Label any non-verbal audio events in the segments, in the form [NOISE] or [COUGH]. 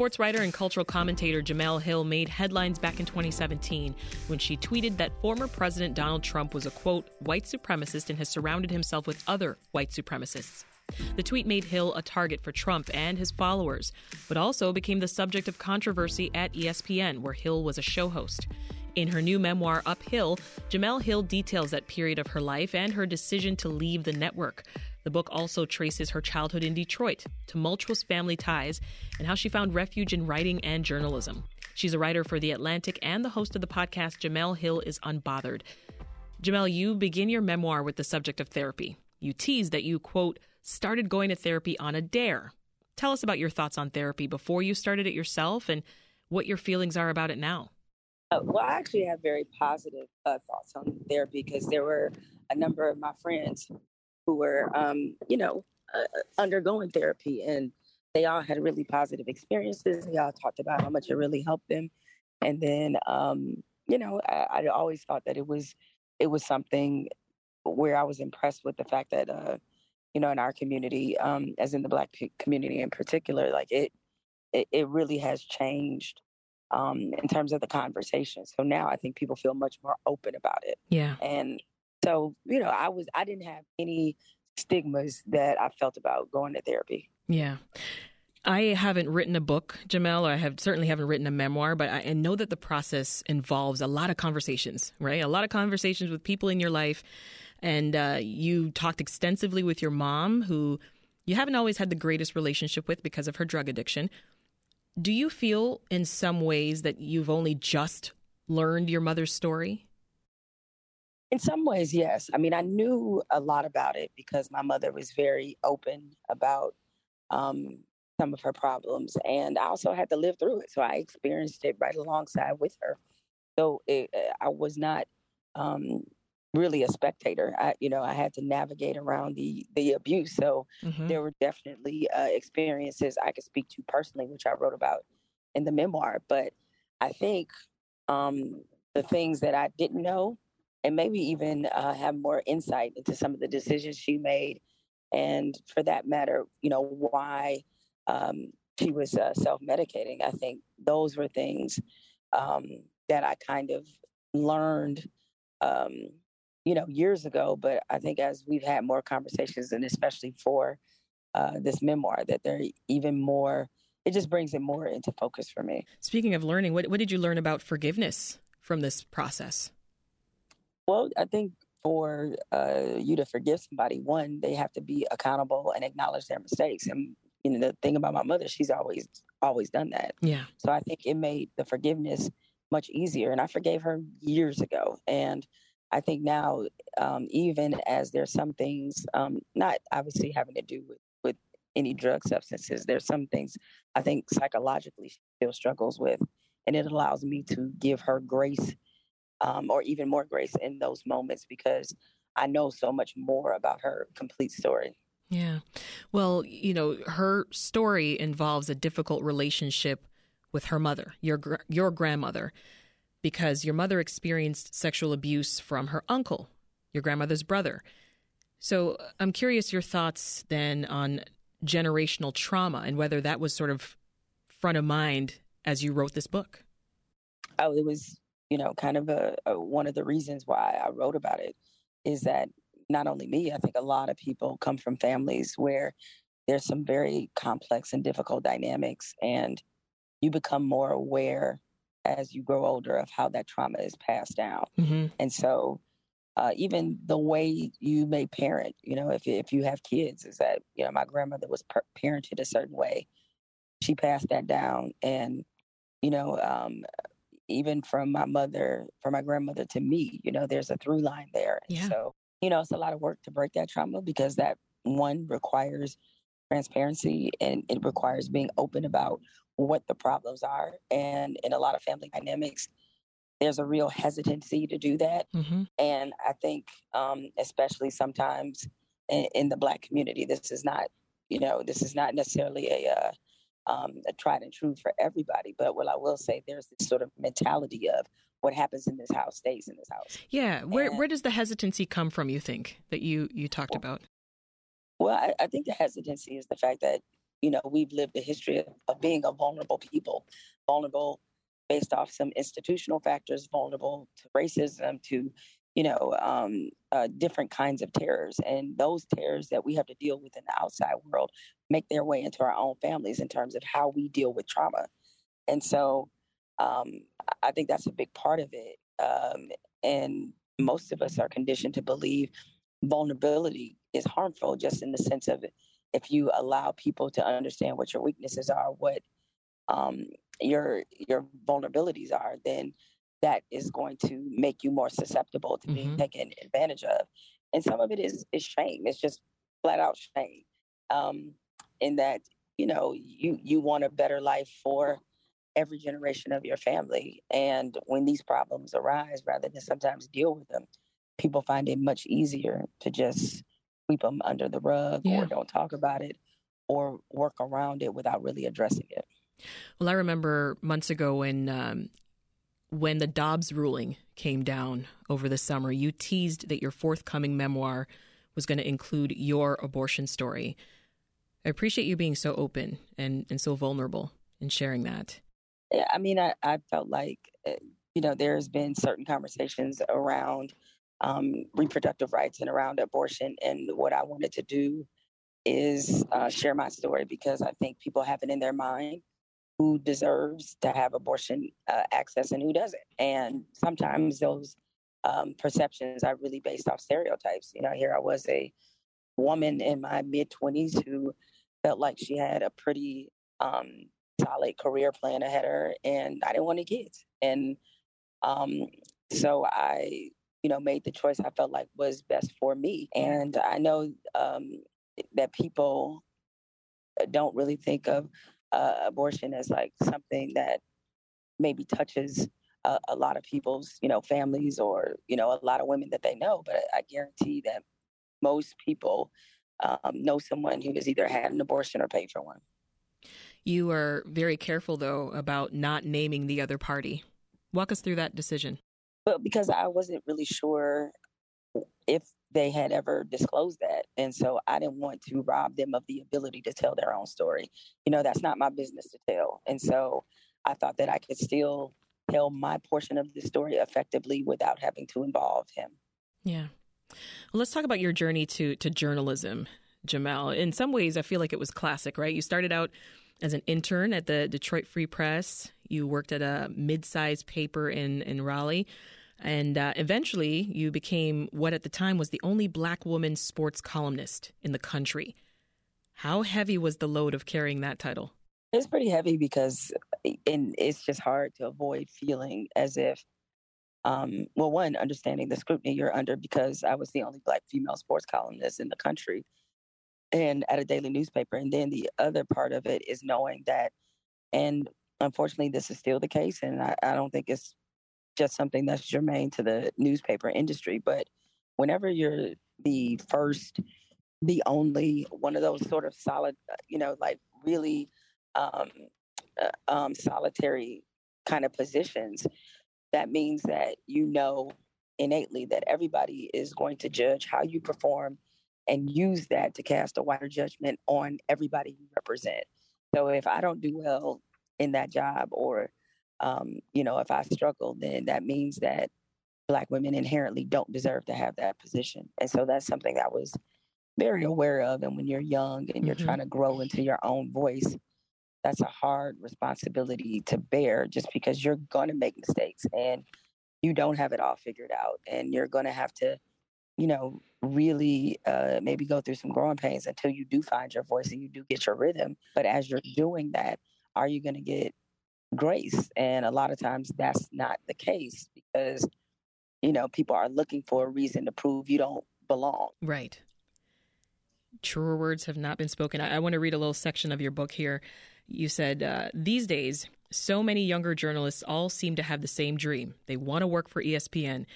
Sports writer and cultural commentator Jemele Hill made headlines back in 2017 when she tweeted that former President Donald Trump was a quote, white supremacist and has surrounded himself with other white supremacists. The tweet made Hill a target for Trump and his followers, but also became the subject of controversy at ESPN, where Hill was a show host. In her new memoir, Uphill, Jemele Hill details that period of her life and her decision to leave the network. The book also traces her childhood in Detroit, tumultuous family ties, and how she found refuge in writing and journalism. She's a writer for The Atlantic and the host of the podcast Jemele Hill is Unbothered. Jemele, you begin your memoir with the subject of therapy. You tease that you, quote, started going to therapy on a dare. Tell us about your thoughts on therapy before you started it yourself and what your feelings are about it now. Uh, well, I actually have very positive uh, thoughts on therapy because there were a number of my friends who were, um, you know, uh, undergoing therapy, and they all had really positive experiences. They all talked about how much it really helped them, and then, um, you know, I, I, always thought that it was it was something where I was impressed with the fact that, uh, you know, in our community, um, as in the Black community in particular, like it, it, it really has changed um, in terms of the conversation. So now I think people feel much more open about it. Yeah. And so, you know, I was, I didn't have any stigmas that I felt about going to therapy. Yeah. I haven't written a book, Jemele, or I have certainly haven't written a memoir, but I, I know that the process involves a lot of conversations, right? A lot of conversations with people in your life. And uh, you talked extensively with your mom, who you haven't always had the greatest relationship with because of her drug addiction. Do you feel in some ways that you've only just learned your mother's story? In some ways, yes. I mean, I knew a lot about it because my mother was very open about um, some of her problems, and I also had to live through it. So I experienced it right alongside with her. So it, I was not um, really a spectator. I, you know, I had to navigate around the the abuse. So mm-hmm. there were definitely uh, experiences I could speak to personally, which I wrote about in the memoir. But I think um, the things that I didn't know, and maybe even uh, have more insight into some of the decisions she made, and for that matter, you know, why um, she was uh, self medicating. I think those were things um, that I kind of learned um, you know, years ago. But I think as we've had more conversations, and especially for uh, this memoir, that they're even more. It just brings it more into focus for me. Speaking of learning, what what did you learn about forgiveness from this process? Well, I think for uh, you to forgive somebody, one, they have to be accountable and acknowledge their mistakes. And you know, the thing about my mother, she's always always done that. Yeah. So I think it made the forgiveness much easier. And I forgave her years ago. And I think now, um, even as there's some things, um, not obviously having to do with, with any drug substances, there's some things I think psychologically she still struggles with. And it allows me to give her grace um, or even more grace in those moments because I know so much more about her complete story. Yeah. Well, you know, her story involves a difficult relationship with her mother, your your grandmother because your mother experienced sexual abuse from her uncle, your grandmother's brother. So uh, I'm curious your thoughts then on generational trauma and whether that was sort of front of mind as you wrote this book. Oh, it was, you know, kind of a, a one of the reasons why I wrote about it is that not only me, I think a lot of people come from families where there's some very complex and difficult dynamics and you become more aware as you grow older of how that trauma is passed down. Mm-hmm. And so, uh, even the way you may parent, you know, if if you have kids, is that you know my grandmother was per- parented a certain way. She passed that down, and you know, um, even from my mother, from my grandmother to me, you know, there's a through line there. Yeah. So, you know, it's a lot of work to break that trauma because that one requires transparency and it requires being open about what the problems are. And in a lot of family dynamics, there's a real hesitancy to do that. Mm-hmm. And I think, um, especially sometimes in, in, the Black community, this is not, you know, this is not necessarily a, uh, um, a tried and true for everybody. But what I will say, there's this sort of mentality of what happens in this house stays in this house. Yeah, where and, where does the hesitancy come from? You think that you you talked well, about? Well, I, I, think the hesitancy is the fact that you know we've lived a history of, of being a vulnerable people, vulnerable based off some institutional factors, vulnerable to racism, to you know um, uh, different kinds of terrors, and those terrors that we have to deal with in the outside world make their way into our own families in terms of how we deal with trauma, and so um, I think that's a big part of it. Um, and most of us are conditioned to believe vulnerability is harmful, just in the sense of if you allow people to understand what your weaknesses are, what um, your your vulnerabilities are, then that is going to make you more susceptible to being mm-hmm. taken advantage of. And some of it is is shame. It's just flat out shame. Um, in that you know you you want a better life for every generation of your family, and when these problems arise, rather than sometimes deal with them, people find it much easier to just sweep them under the rug yeah. or don't talk about it or work around it without really addressing it. Well, I remember months ago when um, when the Dobbs ruling came down over the summer, you teased that your forthcoming memoir was going to include your abortion story. I appreciate you being so open and, and so vulnerable in sharing that. Yeah, I mean, I, I felt like, eh, you know, there's been certain conversations around um, reproductive rights and around abortion. And what I wanted to do is uh, share my story because I think people have it in their mind who deserves to have abortion uh, access and who doesn't. And sometimes those um, perceptions are really based off stereotypes. You know, here I was a woman in my mid 20s who felt like she had a pretty um, solid career plan ahead of her, and I didn't want any kids. And um, so I, you know, made the choice I felt like was best for me. And I know um, that people don't really think of uh, abortion as like something that maybe touches a, a, lot of people's you know families or you know a lot of women that they know but i guarantee that most people um, know someone who has either had an abortion or paid for one. You are very careful though about not naming the other party. Walk us through that decision well because i wasn't really sure if they had ever disclosed that. And so I didn't want to rob them of the ability to tell their own story. You know, that's not my business to tell. And so I thought that I could still tell my portion of the story effectively without having to involve him. Yeah. Well, let's talk about your journey to to journalism, Jemele. In some ways, I feel like it was classic, right? You started out as an intern at the Detroit Free Press. You worked at a mid-sized paper in in Raleigh. And uh, eventually, you became what at the time was the only black woman sports columnist in the country. How heavy was the load of carrying that title? It's pretty heavy because and it's just hard to avoid feeling as if, um, well, one, understanding the scrutiny you're under because I was the only black female sports columnist in the country and at a daily newspaper. And then the other part of it is knowing that, and unfortunately, this is still the case, and I, I don't think it's just something that's germane to the newspaper industry. But whenever you're the first, the only one of those sort of solid, uh, you know, like really um, uh, um, solitary kind of positions, that means that you know innately that everybody is going to judge how you perform and use that to cast a wider judgment on everybody you represent. So if I don't do well in that job or um, you know, if I struggle, then that means that Black women inherently don't deserve to have that position. And so that's something I was very aware of. And when you're young and you're mm-hmm. trying to grow into your own voice, that's a hard responsibility to bear just because you're going to make mistakes and you don't have it all figured out. And you're going to have to, you know, really uh, maybe go through some growing pains until you do find your voice and you do get your rhythm. But as you're doing that, are you going to get grace. And a lot of times that's not the case because, you know, people are looking for a reason to prove you don't belong. Right. Truer words have not been spoken. I, I want to read a little section of your book here. You said, uh, These days, So many younger journalists all seem to have the same dream. They want to work for ESPN.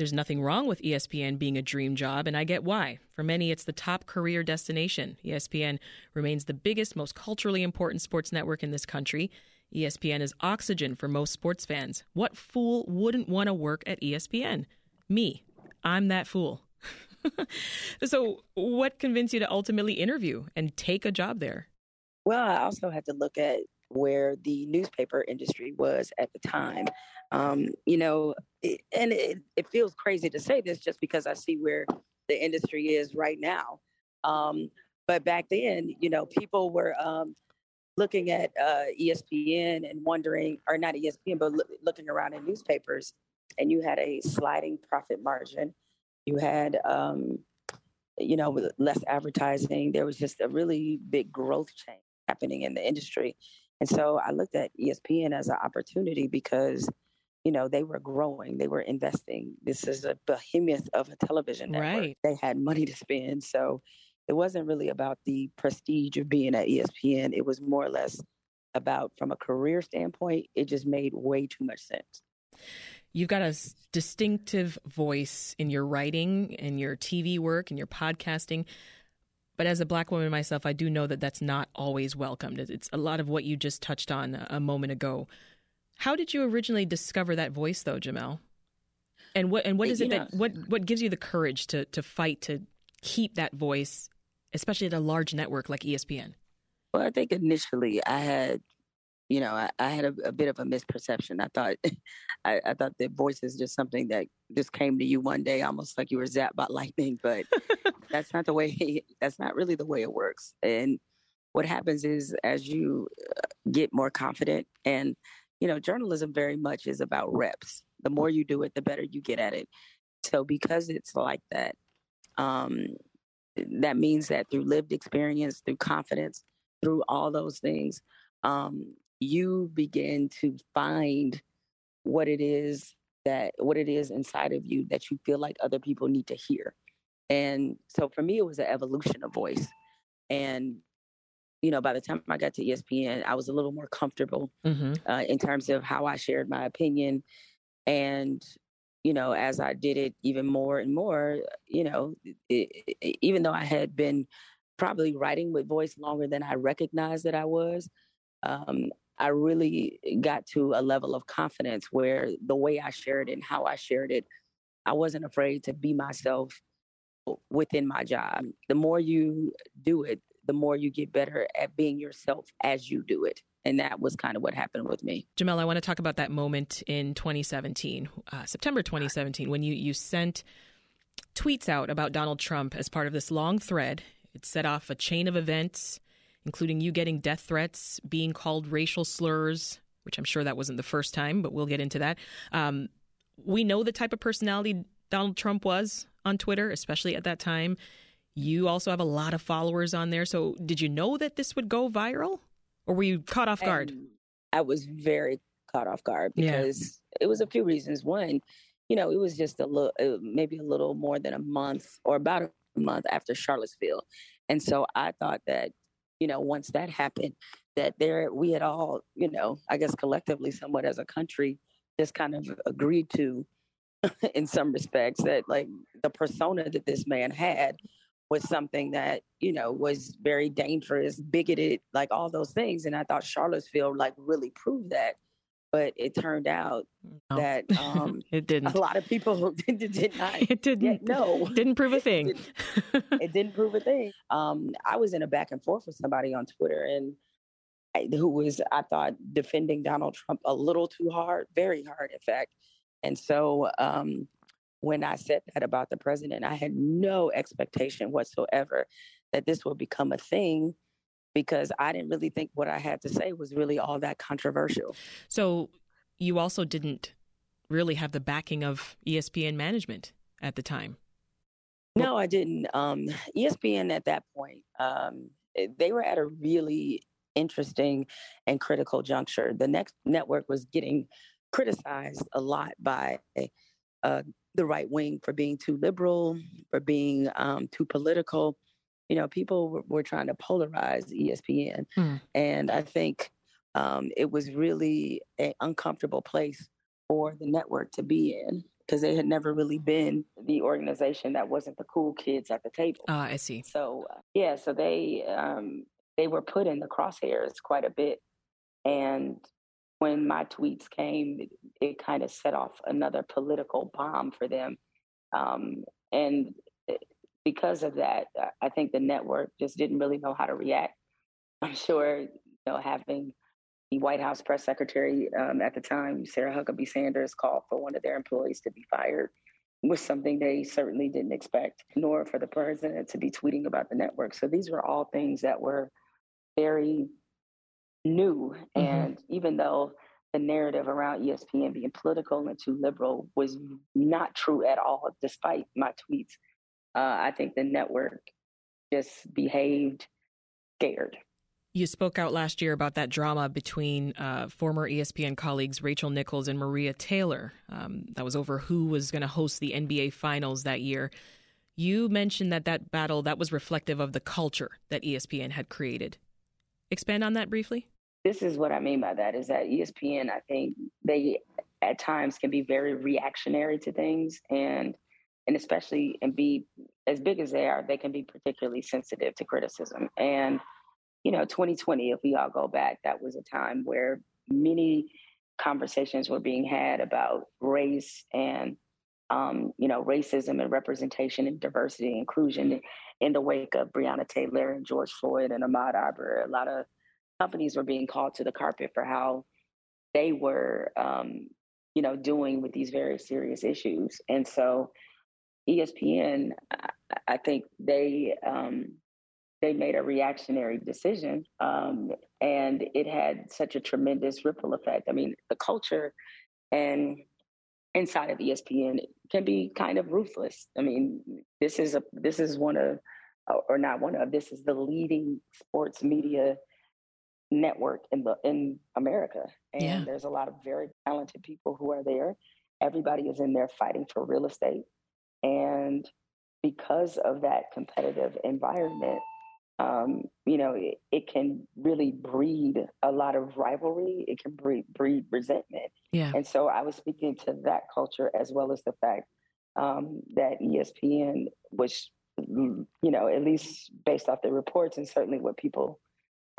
There's nothing wrong with ESPN being a dream job, and I get why. For many, it's the top career destination. ESPN remains the biggest, most culturally important sports network in this country. ESPN is oxygen for most sports fans. What fool wouldn't want to work at ESPN? Me. I'm that fool. [LAUGHS] so, what convinced you to ultimately interview and take a job there? Well, I also had to look at where the newspaper industry was at the time. Um, you know, it, and it, it, feels crazy to say this just because I see where the industry is right now. Um, but back then, you know, people were um, looking at uh, ESPN and wondering, or not ESPN, but lo- looking around in newspapers, and you had a sliding profit margin. You had, um, you know, less advertising. There was just a really big growth change happening in the industry. And so I looked at ESPN as an opportunity because, you know, they were growing, they were investing. This is a behemoth of a television network. Right. They had money to spend. So it wasn't really about the prestige of being at ESPN. It was more or less about, from a career standpoint, it just made way too much sense. You've got a distinctive voice in your writing and your TV work and your podcasting. But as a black woman myself, I do know that that's not always welcomed. It's a lot of what you just touched on a moment ago. How did you originally discover that voice, though, Jemele? And what and what is it that what what gives you the courage to to fight to keep that voice, especially at a large network like ESPN? Well, I think initially I had you know, I, I had a, a, bit of a misperception. I thought, [LAUGHS] I, I, thought that voice is just something that just came to you one day, almost like you were zapped by lightning. But [LAUGHS] that's not the way. [LAUGHS] That's not really the way it works. And what happens is, as you uh, get more confident, and you know, journalism very much is about reps. The more you do it, the better you get at it. So, because it's like that, um, that means that through lived experience, through confidence, through all those things, um, you begin to find what it is that what it is inside of you that you feel like other people need to hear. And so for me, it was an evolution of voice. And you know, by the time I got to ESPN, I was a little more comfortable mm-hmm. uh, in terms of how I shared my opinion. And you know, as I did it even more and more, you know, it, it, even though I had been probably writing with voice longer than I recognized that I was, um, I really got to a level of confidence where the way I shared it and how I shared it, I wasn't afraid to be myself within my job. The more you do it, the more you get better at being yourself as you do it. And that was kind of what happened with me. Jemele, I want to talk about that moment in 2017, uh, September 2017, when you, you sent tweets out about Donald Trump as part of this long thread. It set off a chain of events including you getting death threats, being called racial slurs, which I'm sure that wasn't the first time, but we'll get into that. Um, we know the type of personality Donald Trump was on Twitter, especially at that time. You also have a lot of followers on there. So, did you know that this would go viral, or were you caught off guard? And I was very caught off guard because yeah. it was a few reasons. One, you know, it was just a little, uh, maybe a little more than a month or about a month after Charlottesville, and so I thought that you know, once that happened, that there we had all, you know, I guess collectively, somewhat as a country, just kind of agreed to, [LAUGHS] in some respects, that like the persona that this man had was something that you know was very dangerous, bigoted, like all those things. And I thought Charlottesville like really proved that. But it turned out no. that [LAUGHS] um, it didn't. A lot of people [LAUGHS] did, did not. [LAUGHS] It didn't. no, didn't prove a thing. it, didn't, it didn't prove a thing. Um, I was in a back and forth with somebody on Twitter, and I, who was I thought defending Donald Trump a little too hard, very hard, in fact. And so um, when I said that about the president, I had no expectation whatsoever that this would become a thing because I didn't really think what I had to say was really all that controversial. So you also didn't really have the backing of ESPN management at the time. No, I didn't. Um, ESPN at that point, um, they were at a really interesting and critical juncture. The next network was getting criticized a lot by uh, the right wing for being too liberal, for being um, too political you know, people were, were trying to polarize ESPN. Mm. And I think um, it was really an uncomfortable place for the network to be in because they had never really been the organization that wasn't the cool kids at the table. Ah, uh, I see. So uh, yeah, so they um, they were put in the crosshairs quite a bit, and when my tweets came, it, it kind of set off another political bomb for them, um, and because of that, I think the network just didn't really know how to react. [LAUGHS] I'm sure, you know, having the White House press secretary um, at the time, Sarah Huckabee Sanders, called for one of their employees to be fired was something they certainly didn't expect, nor for the president to be tweeting about the network. So these were all things that were very new. Mm-hmm. And even though the narrative around ESPN being political and too liberal was not true at all, despite my tweets, uh, I think the network just behaved scared. You spoke out last year about that drama between uh, former ESPN colleagues Rachel Nichols and Maria Taylor. Um, that was over who was going to host the NBA Finals that year. You mentioned that that battle that was reflective of the culture that ESPN had created. Expand on that briefly. This is what I mean by that: is that ESPN, I think they at times can be very reactionary to things, and and especially and be as big as they are, they can be particularly sensitive to criticism and you know, 2020, if we all go back, that was a time where many conversations were being had about race and, um, you know, racism and representation and diversity and inclusion in the wake of Breonna Taylor and George Floyd and Ahmaud Arbery. A lot of companies were being called to the carpet for how they were, um, you know, doing with these very serious issues. And so ESPN, I, I think they, um, they made a reactionary decision um, and it had such a tremendous ripple effect. I mean the culture and inside of espn can be kind of ruthless. I mean this is a this is one of or not one of this is the leading sports media network in the in america. And yeah. there's a lot of very talented people who are there. Everybody is in there fighting for real estate and because of that competitive environment um, you know, it, it, can really breed a lot of rivalry. It can breed, breed resentment. Yeah. And so I was speaking to that culture as well as the fact um, that ESPN was, mm, you know, at least based off the reports and certainly what people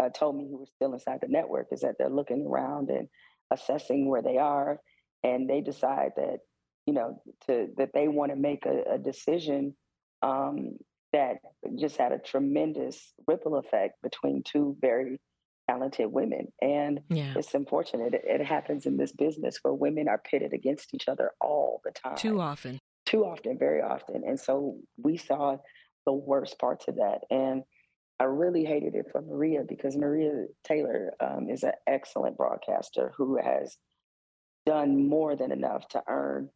uh, told me who were still inside the network is that they're looking around and assessing where they are, and they decide that, you know, to that they want to make a, a decision um, that just had a tremendous ripple effect between two very talented women. And yeah. it's unfortunate. It, it, happens in this business where women are pitted against each other all the time. Too often. Too often, very often. And so we saw the worst parts of that. And I really hated it for Maria because Maria Taylor um, is an excellent broadcaster who has done more than enough to earn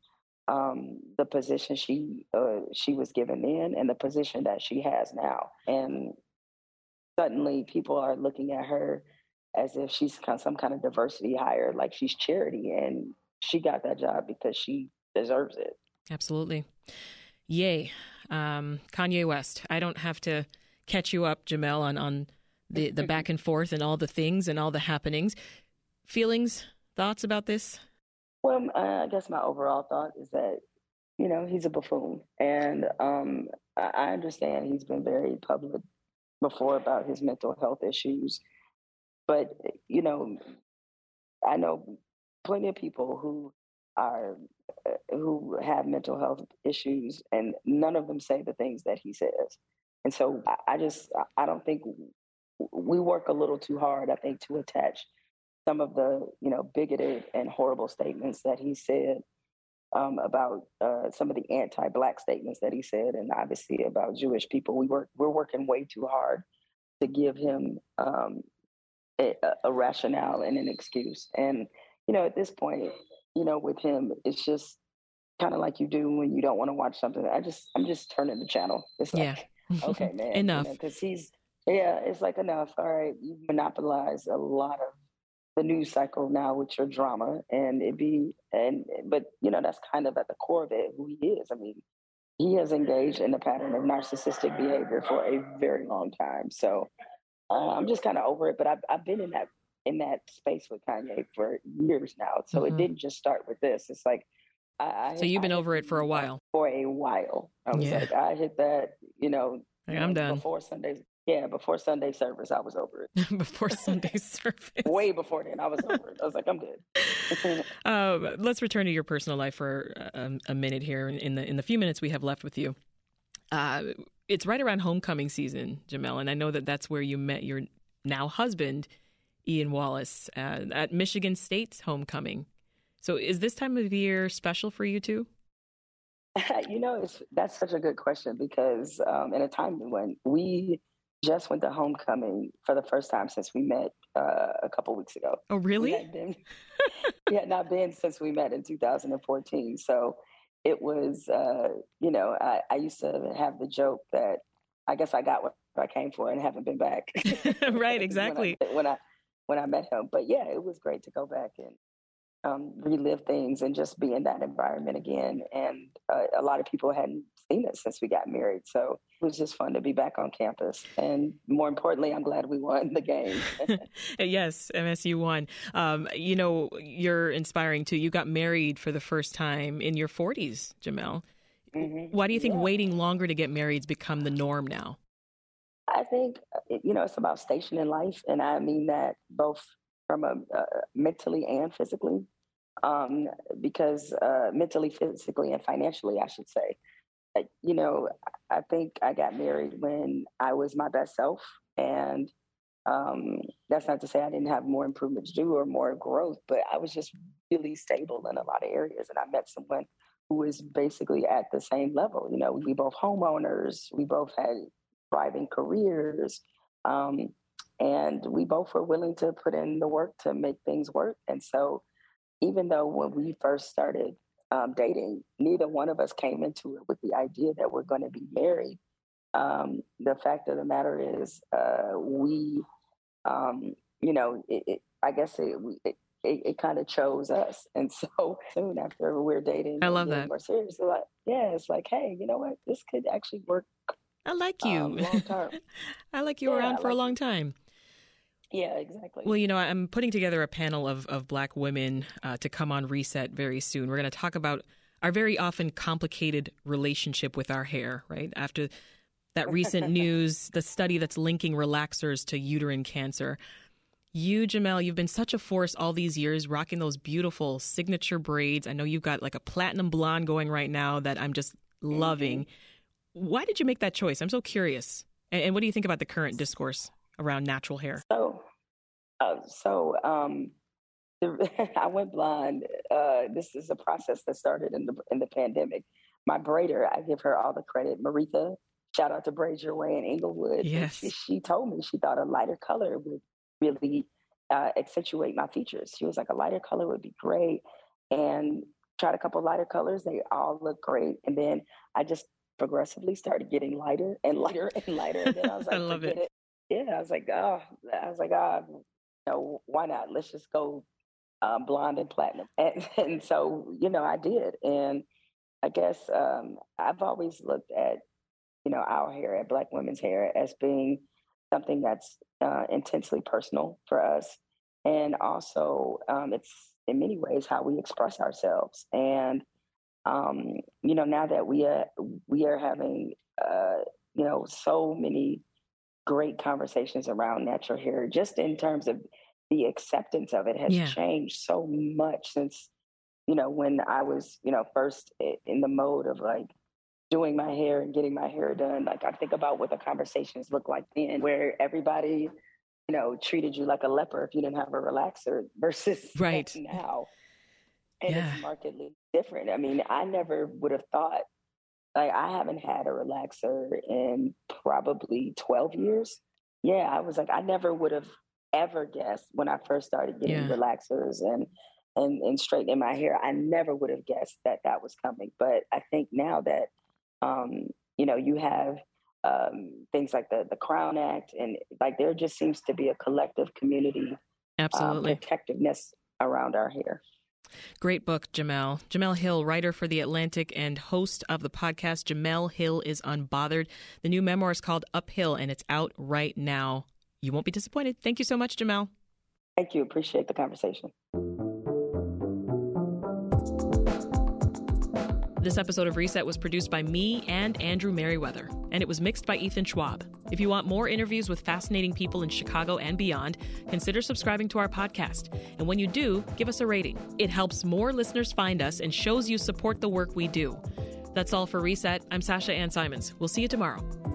um, the position she uh, she was given then and the position that she has now. And suddenly, people are looking at her as if she's some kind of diversity hire, like she's charity, and she got that job because she deserves it. Absolutely. Yay, um, Kanye West. I don't have to catch you up, Jemele, on on the the back [LAUGHS] and forth and all the things and all the happenings. Feelings, thoughts about this? Well, I guess my overall thought is that, you know, he's a buffoon. And um, I understand he's been very public before about his mental health issues. But, you know, I know plenty of people who are uh, who have mental health issues and none of them say the things that he says and so i just i don't think we work a little too hard i think to attach some of the you know bigoted and horrible statements that he said um, about uh, some of the anti-black statements that he said, and obviously about Jewish people. We work we're working way too hard to give him um, a, a, rationale and an excuse. And you know, at this point, you know, with him, it's just kind of like you do when you don't want to watch something. I just I'm just turning the channel. It's like yeah. [LAUGHS] okay, man, enough because you know, he's yeah, it's like enough. All right, you monopolize a lot of the news cycle now with your drama and it be and but you know that's kind of at the core of it who he is i mean he has engaged in a pattern of narcissistic behavior for a very long time so uh, i'm just kind of over it but I've, I've been in that in that space with Kanye for years now. So mm-hmm. it didn't just start with this. It's like I, so you've been I over it for a while. For a while, I was yeah. like, I hit that. You know, I'm done before Sundays. Yeah, before Sunday service, I was over it. [LAUGHS] before Sunday [LAUGHS] service, way before then, I was over it. I was like, I'm good. [LAUGHS] um, let's return to your personal life for a, a, minute here. In the in the few minutes we have left with you, uh, it's right around homecoming season, Jemele, and I know that that's where you met your now husband, Ian Wallace, uh, at Michigan State's homecoming. So, is this time of year special for you too? you know, that's such a good question because um, in a time when we just went to homecoming for the first time since we met uh, a couple weeks ago. Oh, really? We, had been, [LAUGHS] we had not been since we met in 2014. So it was, uh, you know, I, I, used to have the joke that I guess I got what I came for and haven't been back. [LAUGHS] right, exactly. [LAUGHS] when, I, when I when I met him, but yeah, it was great to go back and um, relive things and just be in that environment again. And uh, a lot of people hadn't seen it since we got married. So it was just fun to be back on campus. And more importantly, I'm glad we won the game. [LAUGHS] yes, MSU won. Um, you know, you're inspiring too. You got married for the first time in your 40s, Jemele. Mm-hmm. Why do you think yeah. waiting longer to get married has become the norm now? I think, uh, you know, it's about station in life. And I mean that both from a uh, mentally and physically um, because uh, mentally, physically, and financially, I should say. Uh, you know, I think I got married when I was my best self, and um, that's not to say I didn't have more improvement to do or more growth, but I was just really stable in a lot of areas, and I met someone who was basically at the same level. You know, we both homeowners, we both had thriving careers. Um, and we both were willing to put in the work to make things work. And so even though when we first started um, dating, neither one of us came into it with the idea that we're going to be married. Um, the fact of the matter is, uh, we, um, you know, it, it, I guess it, it, it kind of chose us. [LAUGHS] And so soon after we're dating, I love that. More serious, like, yeah, it's like, hey, you know what? This could actually work. I like you. Um, long term. [LAUGHS] I like you yeah, around for like a long time. Yeah, exactly. Well, you know, I'm putting together a panel of, of black women uh, to come on Reset very soon. We're going to talk about our very often complicated relationship with our hair, right? After that recent [LAUGHS] news, the study that's linking relaxers to uterine cancer. You, Jemele, you've been such a force all these years, rocking those beautiful signature braids. I know you've got like a platinum blonde going right now that I'm just loving. Mm-hmm. Why did you make that choice? I'm so curious. And, and what do you think about the current discourse? Around natural hair? So, uh, so um, [LAUGHS] I went blonde. Uh, this is a process that started in the in the pandemic. My braider, I give her all the credit. Maritha, shout out to Braid Your Way in Inglewood. Yes, she, she, told me she thought a lighter color would really uh, accentuate my features. She was like, a lighter color would be great, and tried a couple lighter colors. They all look great, and then I just progressively started getting lighter and [LAUGHS] lighter and lighter. And then I was [LAUGHS] like, I love it. it yeah, I was like, oh, I was like, oh, you know, why not? Let's just go um, blonde and platinum. [LAUGHS] And, and so, you know, I did. And I guess um, I've always looked at, you know, our hair, at Black women's hair, as being something that's uh, intensely personal for us. And also, um, it's in many ways how we express ourselves. And, um, you know, now that we are, we are having, uh, you know, so many great conversations around natural hair, just in terms of the acceptance of it has yeah. changed so much since, you know, when I was, you know, first in the mode of like doing my hair and getting my hair done. Like I think about what the conversations look like then, where everybody, you know, treated you like a leper if you didn't have a relaxer [LAUGHS] versus right now. And yeah. it's markedly different. I mean, I never would have thought like I haven't had a relaxer in probably 12 years. Yeah, I was like, I never would have ever guessed when I first started getting yeah. relaxers and and and straightening my hair. I never would have guessed that that was coming. But I think now that um, you know you have um, things like the the Crown Act and like there just seems to be a collective community um, absolutely um, protectiveness around our hair. Great book, Jemele. Jemele Hill, writer for The Atlantic and host of the podcast Jemele Hill is Unbothered. The new memoir is called Uphill and it's out right now. You won't be disappointed. Thank you so much, Jemele. Thank you. Appreciate the conversation. This episode of Reset was produced by me and Andrew Merriweather, and it was mixed by Ethan Schwab. If you want more interviews with fascinating people in Chicago and beyond, consider subscribing to our podcast. And when you do, give us a rating. It helps more listeners find us and shows you support the work we do. That's all for Reset. I'm Sasha Ann Simons. We'll see you tomorrow.